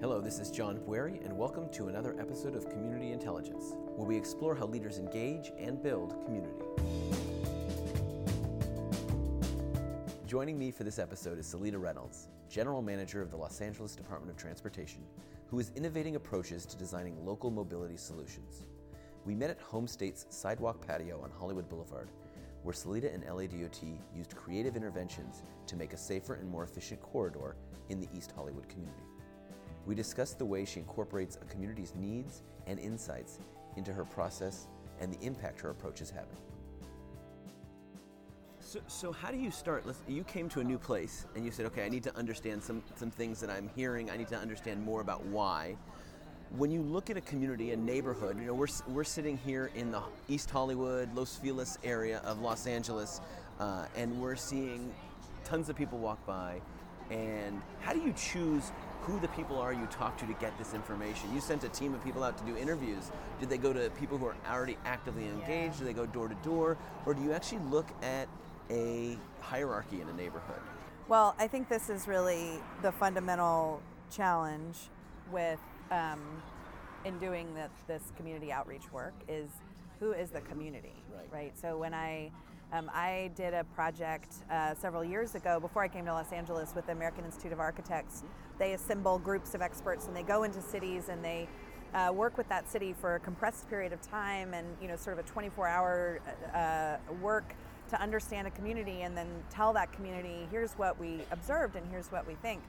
Hello, this is John Bueri, and welcome to another episode of Community Intelligence, where we explore how leaders engage and build community. Joining me for this episode is Seleta Reynolds, General Manager of the Los Angeles Department of Transportation, who is innovating approaches to designing local mobility solutions. We met at Home State's sidewalk patio on Hollywood Boulevard, where Seleta and LADOT used creative interventions to make a safer and more efficient corridor in the East Hollywood community. We discussed the way she incorporates a community's needs and insights into her process and the impact her approach is having. So, so how do you start? Let's, you came to a new place and you said, okay, I need to understand some, some things that I'm hearing. I need to understand more about why. When you look at a community, a neighborhood, you know, we're, we're sitting here in the East Hollywood, Los Feliz area of Los Angeles, uh, and we're seeing tons of people walk by. And how do you choose who the people are you talk to to get this information. You sent a team of people out to do interviews. Did they go to people who are already actively engaged? Yeah. Do they go door to door? Or do you actually look at a hierarchy in a neighborhood? Well, I think this is really the fundamental challenge with um, in doing the, this community outreach work is who is the community, right? right? So when I um, I did a project uh, several years ago before I came to Los Angeles with the American Institute of Architects. They assemble groups of experts and they go into cities and they uh, work with that city for a compressed period of time and you know sort of a 24-hour uh, work to understand a community and then tell that community here's what we observed and here's what we think.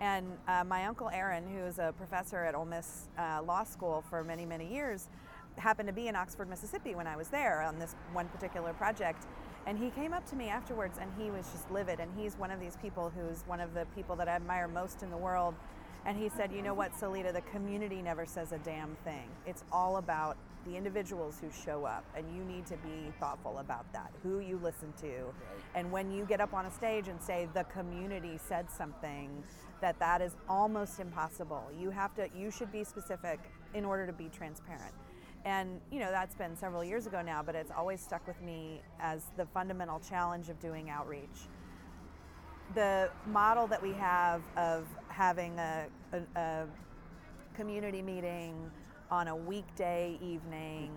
And uh, my uncle Aaron, who is a professor at Ole Miss uh, Law School for many many years, happened to be in Oxford, Mississippi when I was there on this one particular project and he came up to me afterwards and he was just livid. And he's one of these people who's one of the people that I admire most in the world. And he said, You know what, Seleta, the community never says a damn thing. It's all about the individuals who show up. And you need to be thoughtful about that, who you listen to. And when you get up on a stage and say, The community said something, that that is almost impossible. You have to, you should be specific in order to be transparent. And you know that's been several years ago now, but it's always stuck with me as the fundamental challenge of doing outreach. The model that we have of having a, a, a community meeting on a weekday evening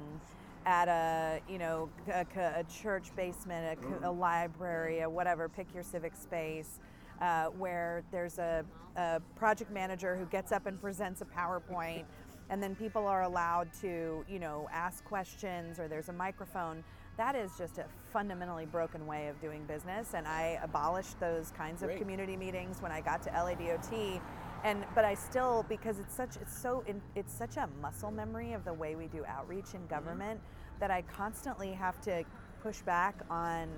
at a you know a, a church basement, a, a, library, a whatever. Pick your civic space. Uh, where there's a, a project manager who gets up and presents a PowerPoint and then people are allowed to, you know, ask questions or there's a microphone. That is just a fundamentally broken way of doing business, and I abolished those kinds Great. of community meetings when I got to LADOT. And but I still because it's such it's so in, it's such a muscle memory of the way we do outreach in mm-hmm. government mm-hmm. that I constantly have to push back on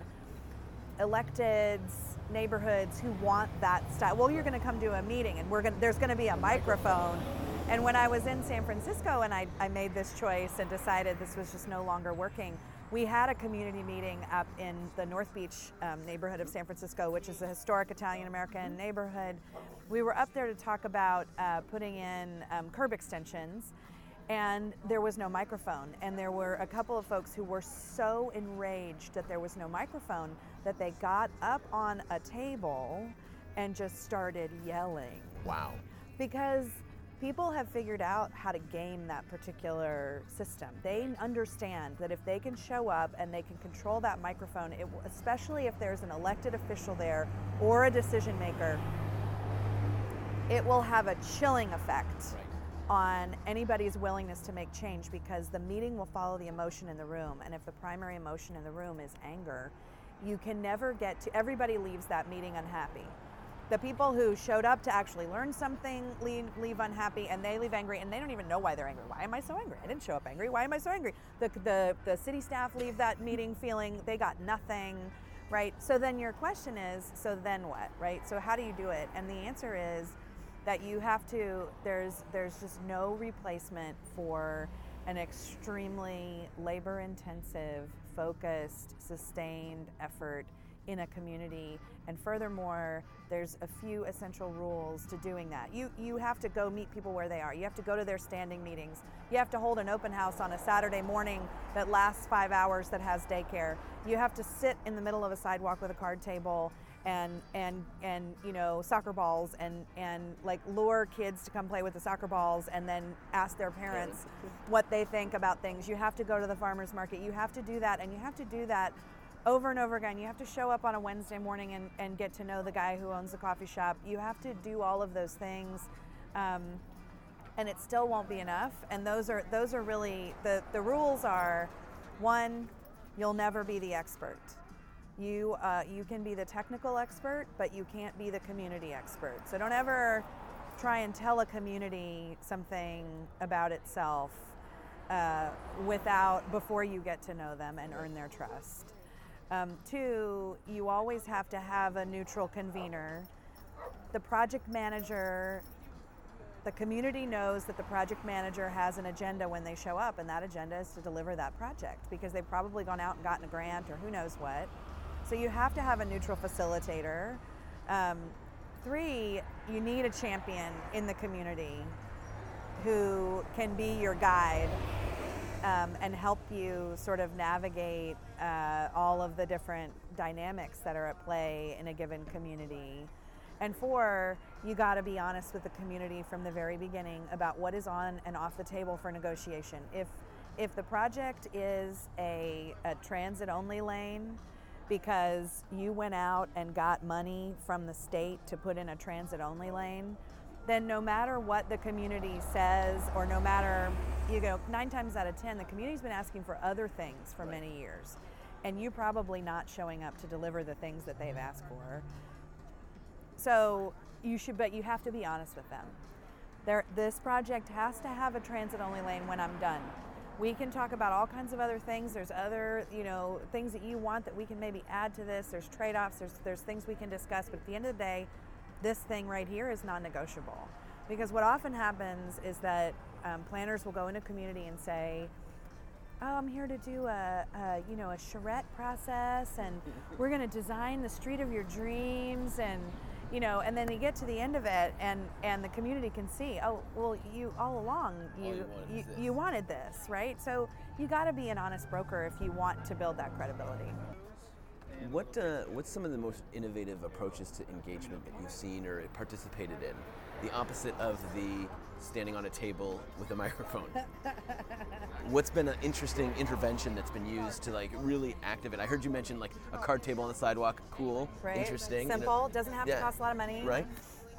electeds, neighborhoods who want that style. Well, you're going to come to a meeting, and we're going there's going to be a microphone and when I was in San Francisco and I, I made this choice and decided this was just no longer working, we had a community meeting up in the North Beach um, neighborhood of San Francisco, which is a historic Italian American neighborhood. We were up there to talk about uh, putting in um, curb extensions, and there was no microphone. And there were a couple of folks who were so enraged that there was no microphone that they got up on a table and just started yelling. Wow. Because people have figured out how to game that particular system. They understand that if they can show up and they can control that microphone, it, especially if there's an elected official there or a decision maker, it will have a chilling effect on anybody's willingness to make change because the meeting will follow the emotion in the room. And if the primary emotion in the room is anger, you can never get to, everybody leaves that meeting unhappy the people who showed up to actually learn something leave, leave unhappy and they leave angry and they don't even know why they're angry. Why am I so angry? I didn't show up angry. Why am I so angry? The, the, the city staff leave that meeting feeling they got nothing, right? So then your question is so then what, right? So how do you do it? And the answer is that you have to, there's, there's just no replacement for an extremely labor intensive, focused, sustained effort in a community. And furthermore, there's a few essential rules to doing that. You you have to go meet people where they are. You have to go to their standing meetings. You have to hold an open house on a Saturday morning that lasts 5 hours that has daycare. You have to sit in the middle of a sidewalk with a card table and and and you know soccer balls and and like lure kids to come play with the soccer balls and then ask their parents what they think about things you have to go to the farmers market you have to do that and you have to do that over and over again you have to show up on a wednesday morning and, and get to know the guy who owns the coffee shop you have to do all of those things um, and it still won't be enough and those are those are really the the rules are one you'll never be the expert you uh, you can be the technical expert, but you can't be the community expert. So don't ever try and tell a community something about itself uh, without before you get to know them and earn their trust. Um, two, you always have to have a neutral convener. The project manager, the community knows that the project manager has an agenda when they show up, and that agenda is to deliver that project because they've probably gone out and gotten a grant or who knows what. So you have to have a neutral facilitator. Um, three, you need a champion in the community who can be your guide um, and help you sort of navigate uh, all of the different dynamics that are at play in a given community. And four, you got to be honest with the community from the very beginning about what is on and off the table for negotiation. If if the project is a, a transit only lane, because you went out and got money from the state to put in a transit only lane, then no matter what the community says, or no matter, you know, nine times out of ten, the community's been asking for other things for right. many years. And you probably not showing up to deliver the things that they've asked for. So you should, but you have to be honest with them. There, this project has to have a transit only lane when I'm done we can talk about all kinds of other things. There's other, you know, things that you want that we can maybe add to this. There's trade-offs. There's there's things we can discuss. But at the end of the day, this thing right here is non-negotiable. Because what often happens is that um, planners will go into community and say, "Oh, I'm here to do a, a you know a charrette process, and we're going to design the street of your dreams and." you know, and then you get to the end of it, and and the community can see, oh, well, you all along you all you, wanted you, you, wanted this, right? So you got to be an honest broker if you want to build that credibility. What uh, what's some of the most innovative approaches to engagement that you've seen or participated in? The opposite of the standing on a table with a microphone. What's been an interesting intervention that's been used to like really activate? I heard you mention like a card table on the sidewalk. Cool, right. interesting, simple, doesn't have yeah. to cost a lot of money. Right.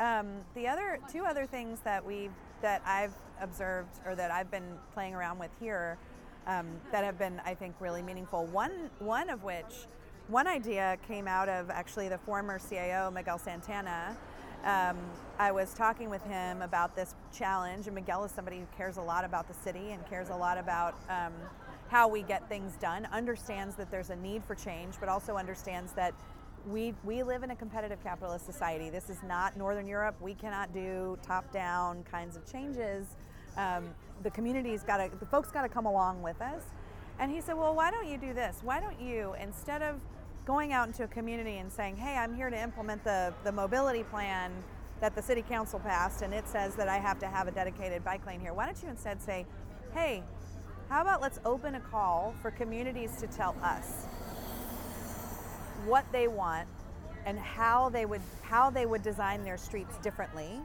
Um, the other two other things that we that I've observed or that I've been playing around with here um, that have been I think really meaningful. One one of which one idea came out of actually the former CAO Miguel Santana um, I was talking with him about this challenge, and Miguel is somebody who cares a lot about the city and cares a lot about um, how we get things done, understands that there's a need for change, but also understands that we, we live in a competitive capitalist society. This is not Northern Europe. We cannot do top down kinds of changes. Um, the community's got to, the folks got to come along with us. And he said, Well, why don't you do this? Why don't you, instead of going out into a community and saying, hey, I'm here to implement the, the mobility plan that the city council passed and it says that I have to have a dedicated bike lane here. Why don't you instead say, hey, how about let's open a call for communities to tell us what they want and how they would how they would design their streets differently.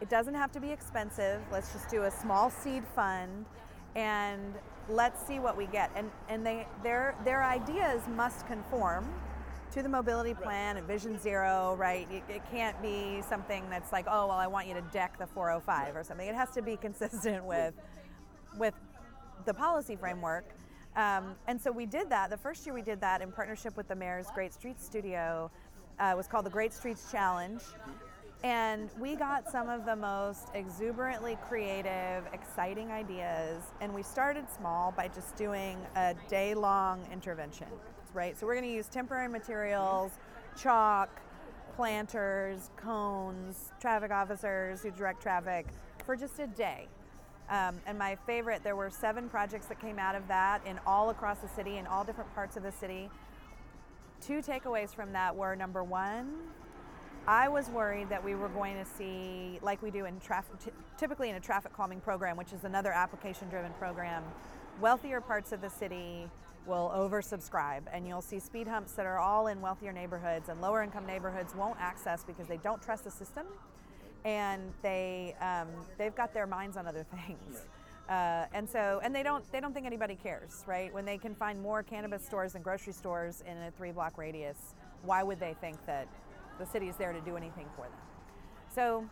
It doesn't have to be expensive. Let's just do a small seed fund and let's see what we get. And and they their their ideas must conform to the mobility plan and Vision Zero, right? It, it, can't be something that's like, oh well, I want you to deck the 405 or something. It has to be consistent with with the policy framework. Um, and so we did that. The first year we did that in partnership with the mayor's Great Streets Studio. Uh, it was called the Great Streets Challenge. And we got some of the most exuberantly creative, exciting ideas. And we started small by just doing a day long intervention, right? So we're going to use temporary materials, chalk, planters, cones, traffic officers who direct traffic for just a day. Um, and my favorite, there were seven projects that came out of that in all across the city, in all different parts of the city. Two takeaways from that were number one, I was worried that we were going to see, like we do in traffic, t- typically in a traffic calming program, which is another application driven program, wealthier parts of the city will oversubscribe and you'll see speed humps that are all in wealthier neighborhoods and lower income neighborhoods won't access because they don't trust the system and they um, they've got their minds on other things. Uh, and so and they don't they don't think anybody cares right? When they can find more cannabis stores and grocery stores in a three block radius why would they think that the city is there to do anything for them so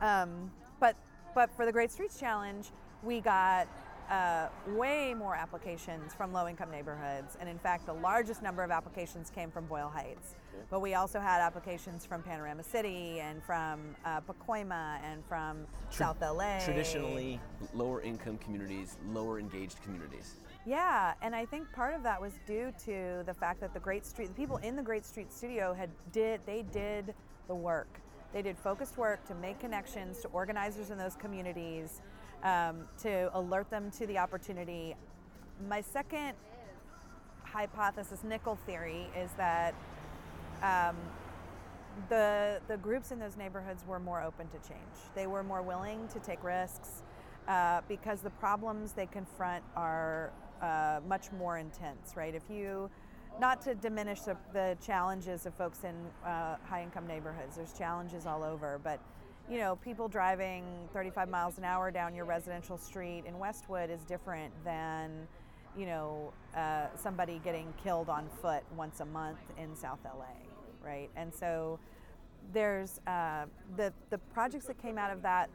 um, but but for the great streets challenge we got uh, way more applications from low income neighborhoods. And in fact, the largest number of applications came from Boyle Heights. But we also had applications from Panorama City and from uh, Pacoima and from Tra- South LA. Traditionally, lower income communities, lower engaged communities. Yeah, and I think part of that was due to the fact that the Great Street, the people in the Great Street Studio had did they did the work. They did focused work to make connections to organizers in those communities um, to alert them to the opportunity. My second hypothesis, nickel theory, is that um, the the groups in those neighborhoods were more open to change. They were more willing to take risks uh, because the problems they confront are uh, much more intense. Right? If you not to diminish the, the challenges of folks in uh, high income neighborhoods, there's challenges all over, but you know, people driving 35 miles an hour down your residential street in Westwood is different than, you know, uh, somebody getting killed on foot once a month in South LA, right? And so there's uh, the the projects that came out of that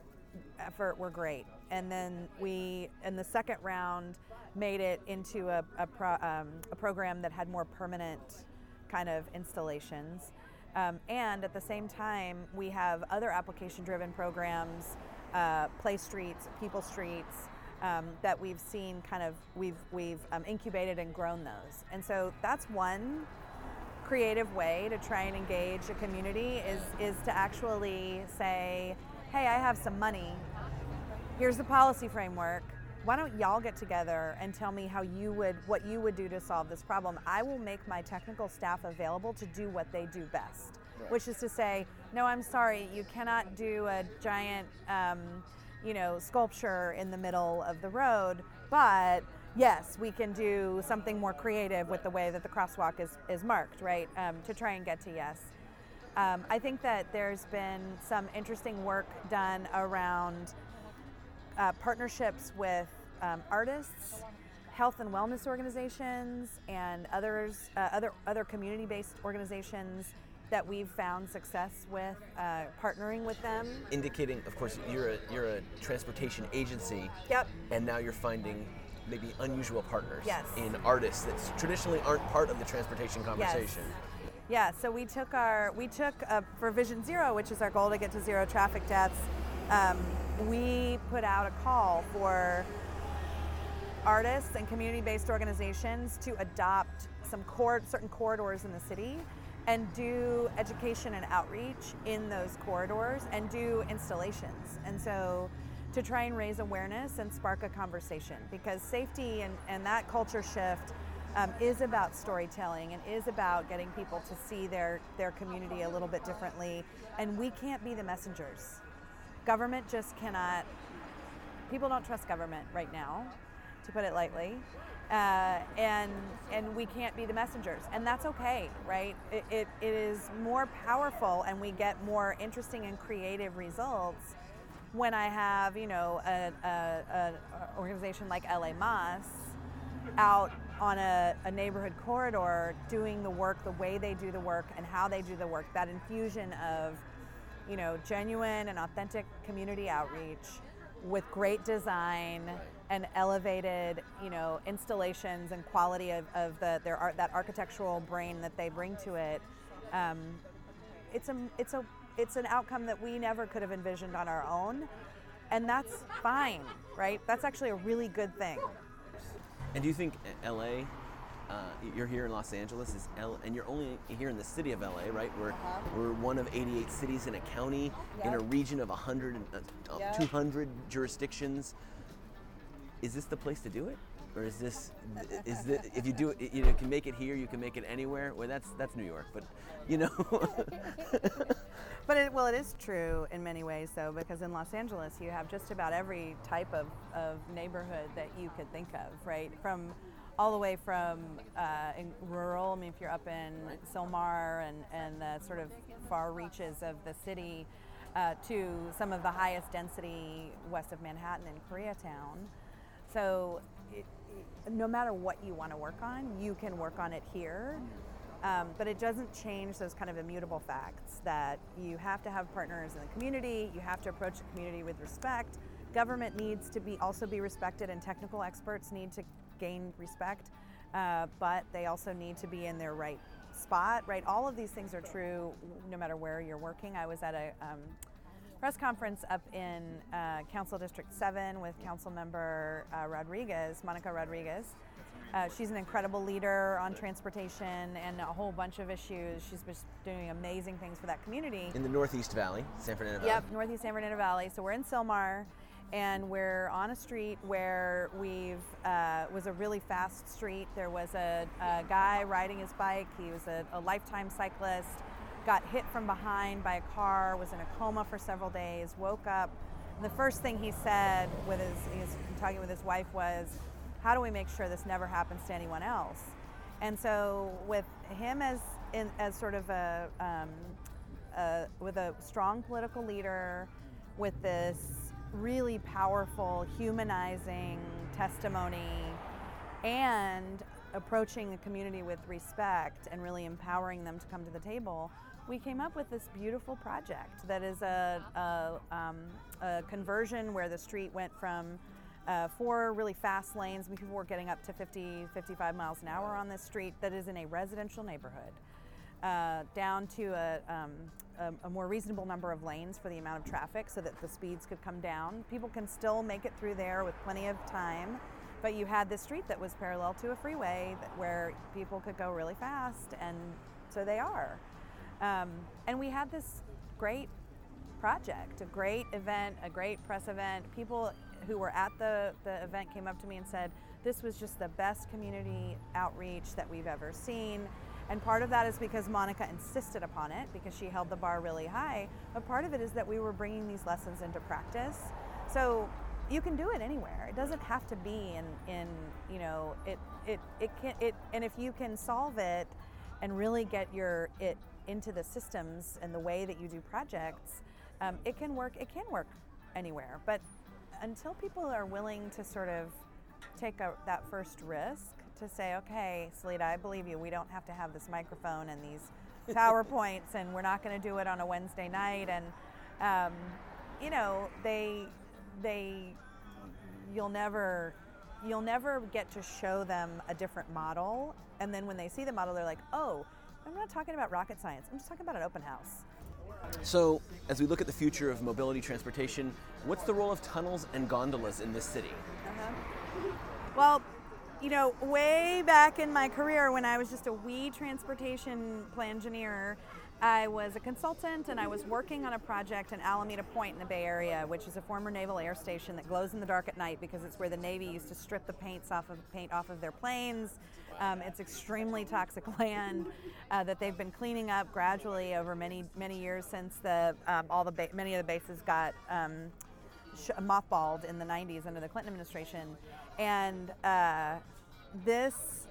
effort were great, and then we in the second round made it into a a, pro, um, a program that had more permanent kind of installations. Um, and at the same time, we have other application driven programs, uh, Play Streets, People Streets, um, that we've seen kind of, we've, we've um, incubated and grown those. And so that's one creative way to try and engage a community is, is to actually say, hey, I have some money. Here's the policy framework why don't y'all get together and tell me how you would what you would do to solve this problem i will make my technical staff available to do what they do best right. which is to say no i'm sorry you cannot do a giant um, you know sculpture in the middle of the road but yes we can do something more creative with the way that the crosswalk is, is marked right um, to try and get to yes um, i think that there's been some interesting work done around uh, partnerships with um, artists, health and wellness organizations, and others, uh, other other community-based organizations that we've found success with uh, partnering with them. Indicating, of course, you're a you're a transportation agency. Yep. And now you're finding maybe unusual partners yes. in artists that traditionally aren't part of the transportation conversation. Yes. Yeah, so we took our we took uh, for Vision Zero, which is our goal to get to zero traffic deaths. Um, we put out a call for artists and community-based organizations to adopt some cor- certain corridors in the city and do education and outreach in those corridors and do installations. And so to try and raise awareness and spark a conversation because safety and, and that culture shift um, is about storytelling and is about getting people to see their, their community a little bit differently. And we can't be the messengers government just cannot, people don't trust government right now, to put it lightly. Uh, and and we can't be the messengers, and that's okay, right? It, it, it is more powerful, and we get more interesting and creative results when I have you know an organization like LA Más out on a, a, neighborhood corridor doing the work the way they do the work and how they do the work. That infusion of you know, genuine and authentic community outreach with great design and elevated, you know, installations and quality of, of the their art, that architectural brain that they bring to it. Um, it's a it's a it's an outcome that we never could have envisioned on our own, and that's fine, right? That's actually a really good thing. And do you think LA uh, you're here in Los Angeles, is L- and you're only here in the city of LA, right? We're, uh-huh. we're one of 88 cities in a county, yep. in a region of 100, uh, yep. 200 jurisdictions. Is this the place to do it? Or is this, is this, if you do it, you know, can make it here, you can make it anywhere. Well, that's that's New York, but you know. but it, well, it is true in many ways, though, because in Los Angeles you have just about every type of, of neighborhood that you could think of, right? From all the way from uh, rural. I mean, if you're up in Sylmar and, and the sort of far reaches of the city, uh, to some of the highest density west of Manhattan in Koreatown. So, it, it, no matter what you want to work on, you can work on it here. Um, but it doesn't change those kind of immutable facts that you have to have partners in the community, you have to approach the community with respect. Government needs to be also be respected, and technical experts need to gain respect, uh, but they also need to be in their right spot, right? All of these things are true no matter where you're working. I was at a um, press conference up in uh, Council District 7 with Council Member uh, Rodriguez, Monica Rodriguez. Uh, she's an incredible leader on transportation and a whole bunch of issues. She's just doing amazing things for that community. In the Northeast Valley, San Fernando Valley. Yep, Northeast San Fernando Valley. So we're in Sylmar and we're on a street where we've uh, was a really fast street. There was a, a guy riding his bike. He was a, a, lifetime cyclist. Got hit from behind by a car. Was in a coma for several days. Woke up. The first thing he said, with his, he's talking with his wife, was, "How do we make sure this never happens to anyone else?" And so, with him as in, as sort of a um, uh, with a strong political leader, with this really powerful, humanizing testimony and approaching the community with respect and really empowering them to come to the table, we came up with this beautiful project that is a, a, um, a conversion where the street went from uh, four really fast lanes. People were getting up to 50, 55 miles an hour on this street that is in a residential neighborhood uh, down to a, um, a, a, more reasonable number of lanes for the amount of traffic so that the speeds could come down. People can still make it through there with plenty of time, but you had this street that was parallel to a freeway that, where people could go really fast, and so they are. Um, and we had this great project, a great event, a great press event. People who were at the, the event came up to me and said, This was just the best community outreach that we've ever seen and part of that is because Monica insisted upon it because she held the bar really high. But part of it is that we were bringing these lessons into practice. So you can do it anywhere. It doesn't have to be in, in you know, it, it, it can, it, and if you can solve it and really get your, it into the systems and the way that you do projects, um, it can work, it can work anywhere. But until people are willing to sort of take a, that first risk, to say, okay, Seleta, I believe you. We don't have to have this microphone and these PowerPoints, and we're not going to do it on a Wednesday night. And, um, you know, they, they, you'll never, you'll never get to show them a different model. And then when they see the model, they're like, oh, I'm not talking about rocket science. I'm just talking about an open house. So, as we look at the future of mobility transportation, what's the role of tunnels and gondolas in this city? Uh-huh. Well, you know, way back in my career when I was just a wee transportation plan engineer, I was a consultant and I was working on a project in Alameda Point in the Bay Area, which is a former naval air station that glows in the dark at night because it's where the Navy used to strip the paints off of paint off of their planes. Um, it's extremely toxic land uh, that they've been cleaning up gradually over many many years since the um, all the ba- many of the bases got um, mothballed in the 90s under the Clinton administration. And uh, this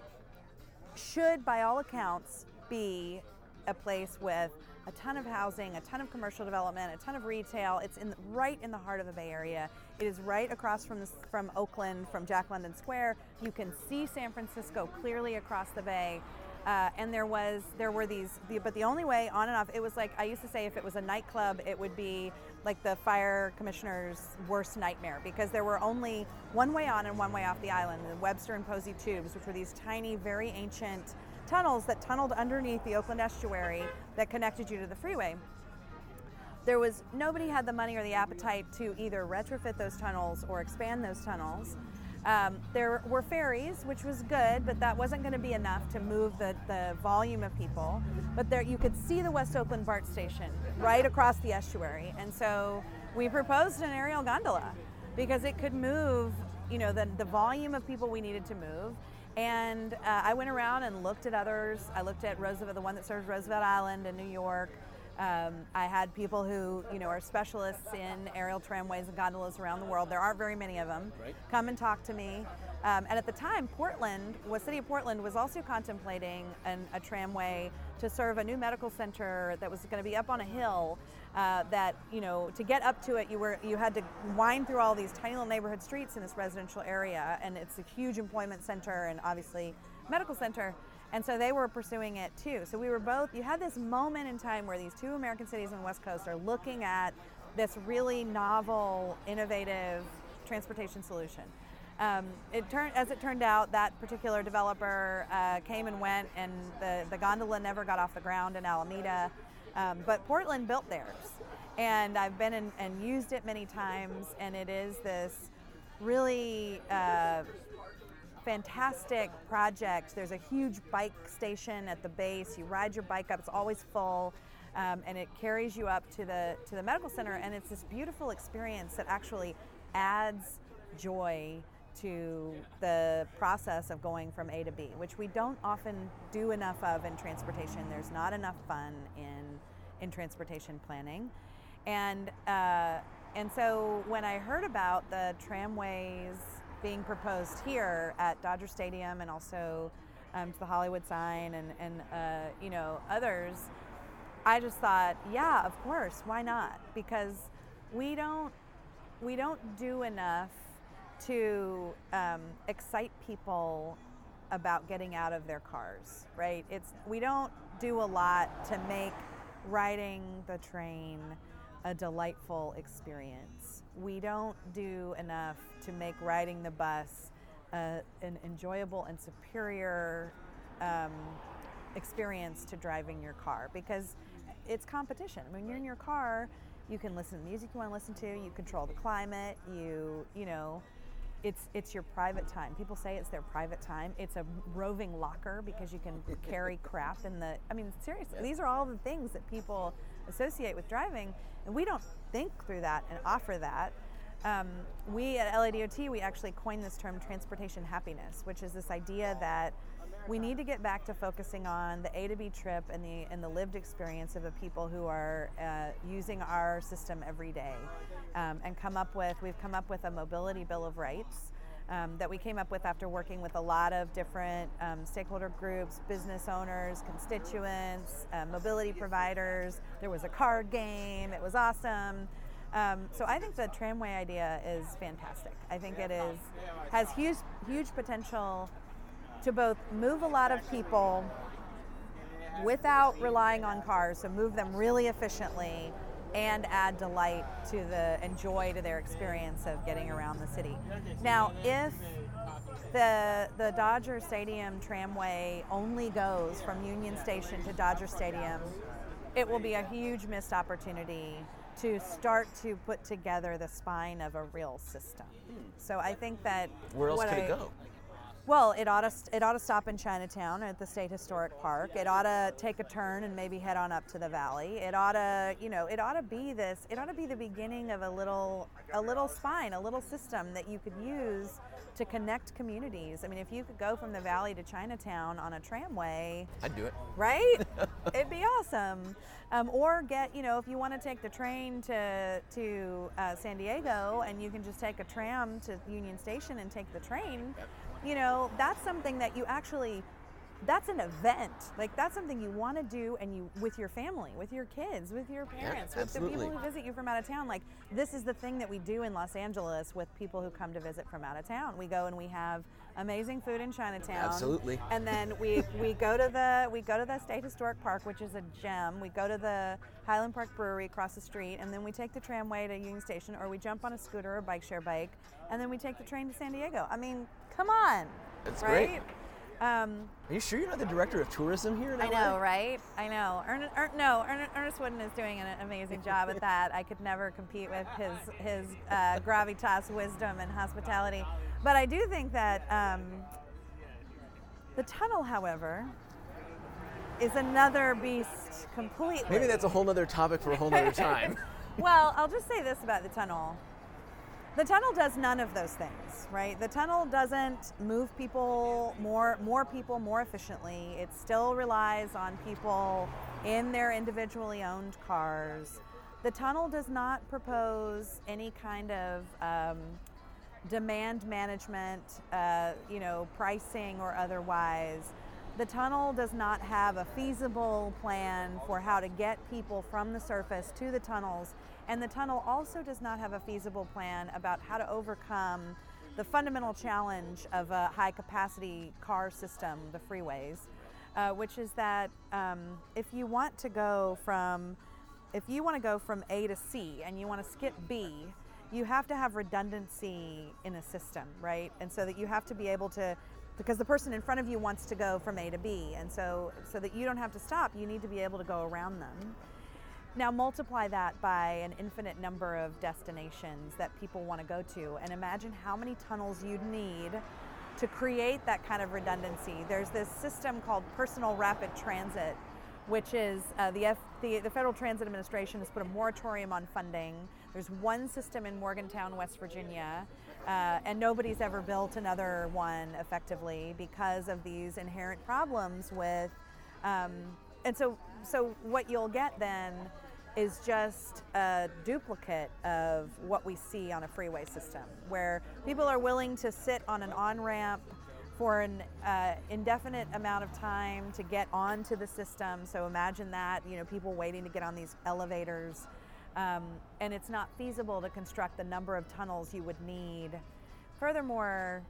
should, by all accounts, be a place with a ton of housing, a ton of commercial development, a ton of retail. It's in right in the heart of the Bay Area. It is right across from this, from Oakland, from Jack London Square. You can see San Francisco clearly across the bay. Uh, and there was there were these but the only way on and off it was like i used to say if it was a nightclub it would be like the fire commissioner's worst nightmare because there were only one way on and one way off the island the webster and posey tubes which were these tiny very ancient tunnels that tunneled underneath the oakland estuary that connected you to the freeway there was nobody had the money or the appetite to either retrofit those tunnels or expand those tunnels um, there were ferries, which was good, but that wasn't going to be enough to move the, the volume of people. But there, you could see the West Oakland BART station right across the estuary, and so we proposed an aerial gondola because it could move, you know, the, the volume of people we needed to move. And uh, I went around and looked at others. I looked at Roosevelt, the one that serves Roosevelt Island in New York. Um, I had people who, you know, are specialists in aerial tramways and gondolas around the world. There aren't very many of them. Right. Come and talk to me. Um, and at the time, Portland, was City of Portland was also contemplating an, a tramway to serve a new medical center that was going to be up on a hill. Uh, that you know, to get up to it, you were you had to wind through all these tiny little neighborhood streets in this residential area, and it's a huge employment center and obviously medical center. And so they were pursuing it too. So we were both, you had this moment in time where these two American cities on the West Coast are looking at this really novel, innovative transportation solution. Um, it turned, as it turned out, that particular developer uh, came and went, and the, the gondola never got off the ground in Alameda. Um, but Portland built theirs, and I've been in, and used it many times, and it is this really uh, fantastic project. There's a huge bike station at the base. You ride your bike up; it's always full. Um, and it carries you up to the to the medical center, and it's this beautiful experience that actually adds joy to the process of going from A to B, which we don't often do enough of in transportation. There's not enough fun in in transportation planning, and uh, and so when I heard about the tramways being proposed here at Dodger Stadium and also um, to the Hollywood sign and and uh, you know others, I just thought, yeah, of course, why not? Because we don't we don't do enough to um, excite people about getting out of their cars, right? It's we don't do a lot to make riding the train a delightful experience. We don't do enough to make riding the bus uh, an enjoyable and superior um, experience to driving your car because it's competition. When you're in your car, you can listen to music you want to listen to. You control the climate. You you know it's it's your private time. People say it's their private time. It's a roving locker because you can carry crap in the. I mean, seriously, these are all the things that people associate with driving, and we don't think through that and offer that. Um, we at LADOT we actually coined this term transportation happiness, which is this idea that we need to get back to focusing on the A to B trip and the and the lived experience of the people who are uh, using our system every day, um, and come up with we've come up with a mobility bill of rights. Um, that we came up with after working with a lot of different um, stakeholder groups, business owners, constituents, uh, mobility providers. There was a card game. It was awesome. Um, so I think the tramway idea is fantastic. I think it is has huge huge potential to both move a lot of people without relying on cars, so move them really efficiently and add delight to the and joy to their experience of getting around the city. Now, if the the Dodger Stadium tramway only goes from Union Station to Dodger Stadium, it will be a huge missed opportunity to start to put together the spine of a real system. So I think that Where else could I- it go? Well, it ought to it ought to stop in Chinatown at the State Historic Park. It ought to take a turn and maybe head on up to the valley. It ought to, you know, it ought to be this. It ought to be the beginning of a little a little spine, a little system that you could use to connect communities. I mean, if you could go from the valley to Chinatown on a tramway, I'd do it. right? It'd be awesome. Um, or get, you know, if you want to take the train to to uh, San Diego and you can just take a tram to Union Station and take the train, you know, that's something that you actually. That's an event. Like that's something you want to do, and you with your family, with your kids, with your parents, with the people who visit you from out of town. Like this is the thing that we do in Los Angeles with people who come to visit from out of town. We go and we have amazing food in Chinatown. Absolutely. And then we, we go to the we go to the State Historic Park, which is a gem. We go to the Highland Park Brewery across the street, and then we take the tramway to Union Station, or we jump on a scooter or bike share bike, and then we take the train to San Diego. I mean, come on, That's right? great. Um, Are you sure you're not the director of tourism here in I know, right? I know. Ernest, er, no, Ernest, Ernest Wooden is doing an amazing job at that. I could never compete with his his uh, gravitas, wisdom, and hospitality. But I do think that um, the tunnel, however, is another beast completely. Maybe that's a whole nother topic for a whole nother time. well, I'll just say this about the tunnel. The tunnel does none of those things, right? The tunnel doesn't move people more more people more efficiently. It still relies on people in their individually owned cars. The tunnel does not propose any kind of um, demand management, uh, you know, pricing or otherwise. The tunnel does not have a feasible plan for how to get people from the surface to the tunnels and the tunnel also does not have a feasible plan about how to overcome the fundamental challenge of a high capacity car system, the freeways, uh, which is that um, if you want to go from if you want to go from A to C and you want to skip B, you have to have redundancy in a system, right? And so that you have to be able to because the person in front of you wants to go from A to B, and so so that you don't have to stop, you need to be able to go around them. Now multiply that by an infinite number of destinations that people want to go to, and imagine how many tunnels you'd need to create that kind of redundancy. There's this system called Personal Rapid Transit, which is uh, the, F, the, the Federal Transit Administration has put a moratorium on funding. There's one system in Morgantown, West Virginia, uh, and nobody's ever built another one effectively because of these inherent problems with. Um, and so, so what you'll get then is just a duplicate of what we see on a freeway system, where people are willing to sit on an on ramp for an uh, indefinite amount of time to get onto the system. So imagine that, you know, people waiting to get on these elevators. Um, and it's not feasible to construct the number of tunnels you would need. Furthermore,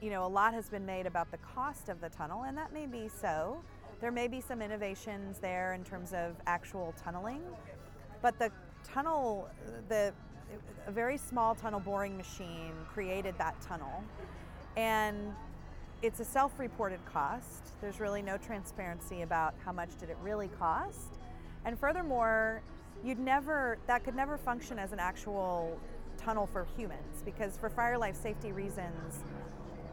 you know, a lot has been made about the cost of the tunnel, and that may be so. There may be some innovations there in terms of actual tunneling, but the tunnel, the a very small tunnel boring machine created that tunnel, and it's a self-reported cost. There's really no transparency about how much did it really cost, and furthermore, you'd never that could never function as an actual tunnel for humans because for fire life safety reasons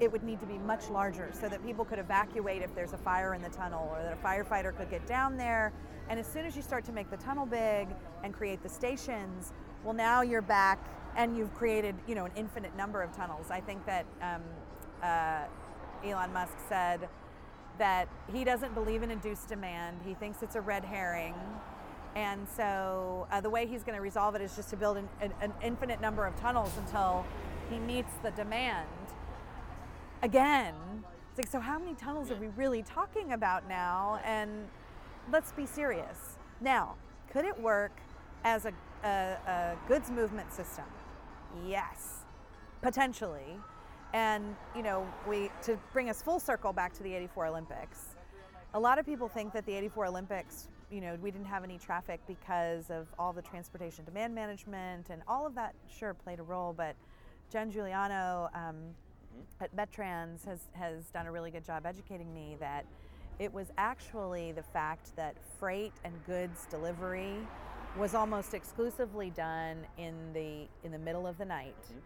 it would need to be much larger so that people could evacuate if there's a fire in the tunnel or that a firefighter could get down there. And as soon as you start to make the tunnel big and create the stations, well, now you're back and you've created, you know, an infinite number of tunnels. I think that um, uh, Elon Musk said that he doesn't believe in induced demand. He thinks it's a red herring. And so uh, the way he's going to resolve it is just to build an, an, an infinite number of tunnels until he meets the demand again, it's like, so how many tunnels are we really talking about now? And let's be serious. Now, could it work as a, a, a goods movement system? Yes, potentially. And, you know, we, to bring us full circle back to the 84 Olympics, a lot of people think that the 84 Olympics, you know, we didn't have any traffic because of all the transportation demand management and all of that, sure, played a role. But Jen Giuliano, um, at Metrans has, has done a really good job educating me that it was actually the fact that freight and goods delivery was almost exclusively done in the in the middle of the night. Mm-hmm.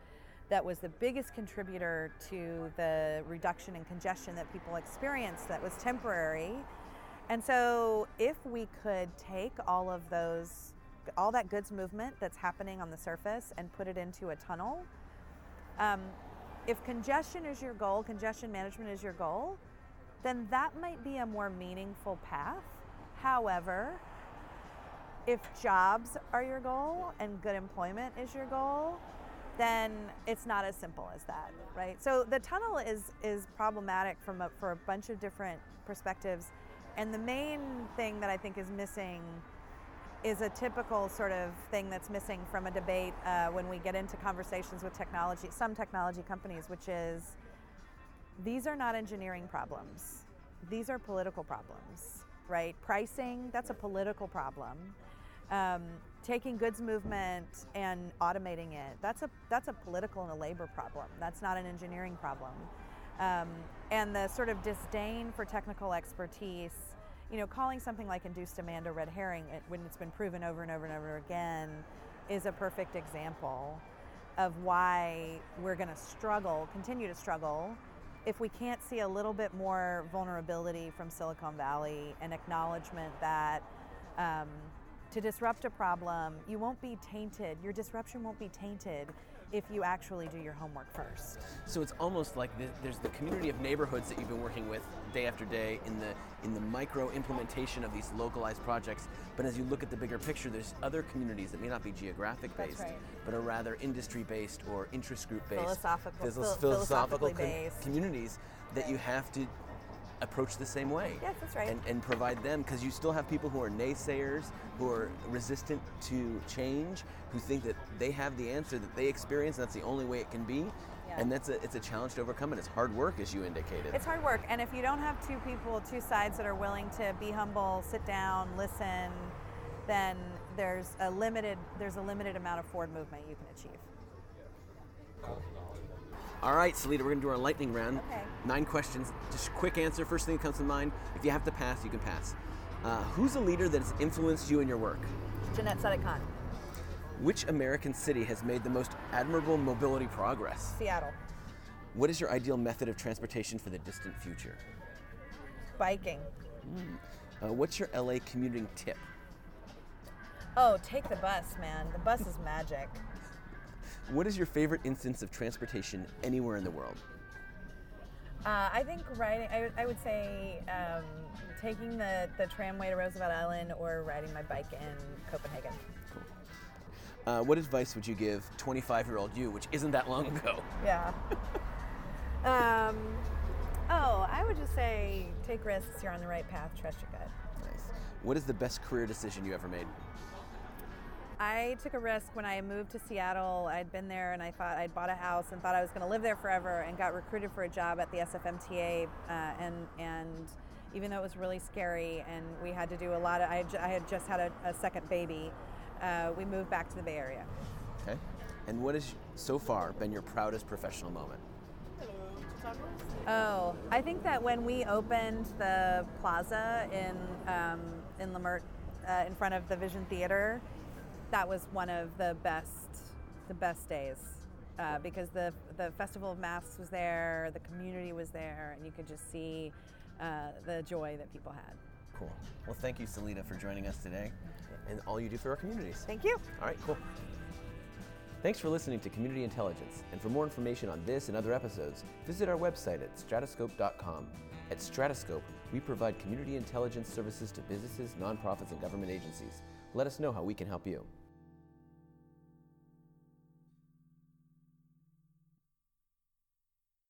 That was the biggest contributor to the reduction in congestion that people experienced that was temporary. And so if we could take all of those all that goods movement that's happening on the surface and put it into a tunnel, um, if congestion is your goal, congestion management is your goal, then that might be a more meaningful path. However, if jobs are your goal and good employment is your goal, then it's not as simple as that, right? So the tunnel is is problematic from a, for a bunch of different perspectives, and the main thing that I think is missing is a typical sort of thing that's missing from a debate uh, when we get into conversations with technology, some technology companies, which is these are not engineering problems. These are political problems, right? Pricing, that's a political problem. Um, taking goods movement and automating it, that's a, that's a political and a labor problem. That's not an engineering problem. Um, and the sort of disdain for technical expertise you know, calling something like induced demand a red herring it, when it's been proven over and over and over again is a perfect example of why we're going to struggle, continue to struggle, if we can't see a little bit more vulnerability from Silicon Valley and acknowledgement that, um, to disrupt a problem, you won't be tainted. Your disruption won't be tainted if you actually do your homework first. So it's almost like the, there's the community of neighborhoods that you've been working with day after day in the in the micro implementation of these localized projects. But as you look at the bigger picture, there's other communities that may not be geographic based, right. but are rather industry based or interest group based, Philosophical- philo- philosophical philosophically based. communities that you have to approach the same way. Yes, that's right. And, and provide them because you still have people who are naysayers, who are resistant to change, who think that they have the answer that they experience. And that's the only way it can be. Yeah. And that's a, it's a challenge to overcome, and it's hard work, as you indicated. It's hard work, and if you don't have two people, two sides that are willing to be humble, sit down, listen, then there's a limited there's a limited amount of forward movement you can achieve. All right, Seleta, we're going to do our lightning round. Okay. Nine questions. Just quick answer. First thing that comes to mind. If you have to pass, you can pass. Uh, who's a leader that has influenced you in your work? Janette Khan, Which American city has made the most admirable mobility progress? Seattle, What is your ideal method of transportation for the distant future? biking. Uh, what's your LA commuting tip? Oh, take the bus, man. The bus is magic. What is your favorite instance of transportation anywhere in the world? Uh, I think riding. I, would- I would say um, taking the, the tramway to Roosevelt Island or riding my bike in Copenhagen. Uh, what advice would you give 25 year old you, which isn't that long ago? Yeah. um, oh, I would just say take risks. You're on the right path. Trust your gut. Nice. What is the best career decision you ever made? I took a risk when I moved to Seattle. I'd been there and I thought I'd bought a house and thought I was going to live there forever and got recruited for a job at the SFMTA. Uh, and, and even though it was really scary and we had to do a lot of, I had, I had just had a, a second baby, uh, we moved back to the Bay Area. Okay. And what has so far been your proudest professional moment? Oh, I think that when we opened the plaza in um, in Leimert, uh, in front of the Vision Theater, that was one of the best the best days uh, because the the Festival of Masks was there, the community was there, and you could just see uh, the joy that people had. Cool. Well, thank you, Seleta, for joining us today and all you do for our communities. Thank you. All right, cool. Thanks for listening to Community Intelligence. And for more information on this and other episodes, visit our website at stratoscope.com. At Stratoscope, we provide community intelligence services to businesses, nonprofits, and government agencies. Let us know how we can help you.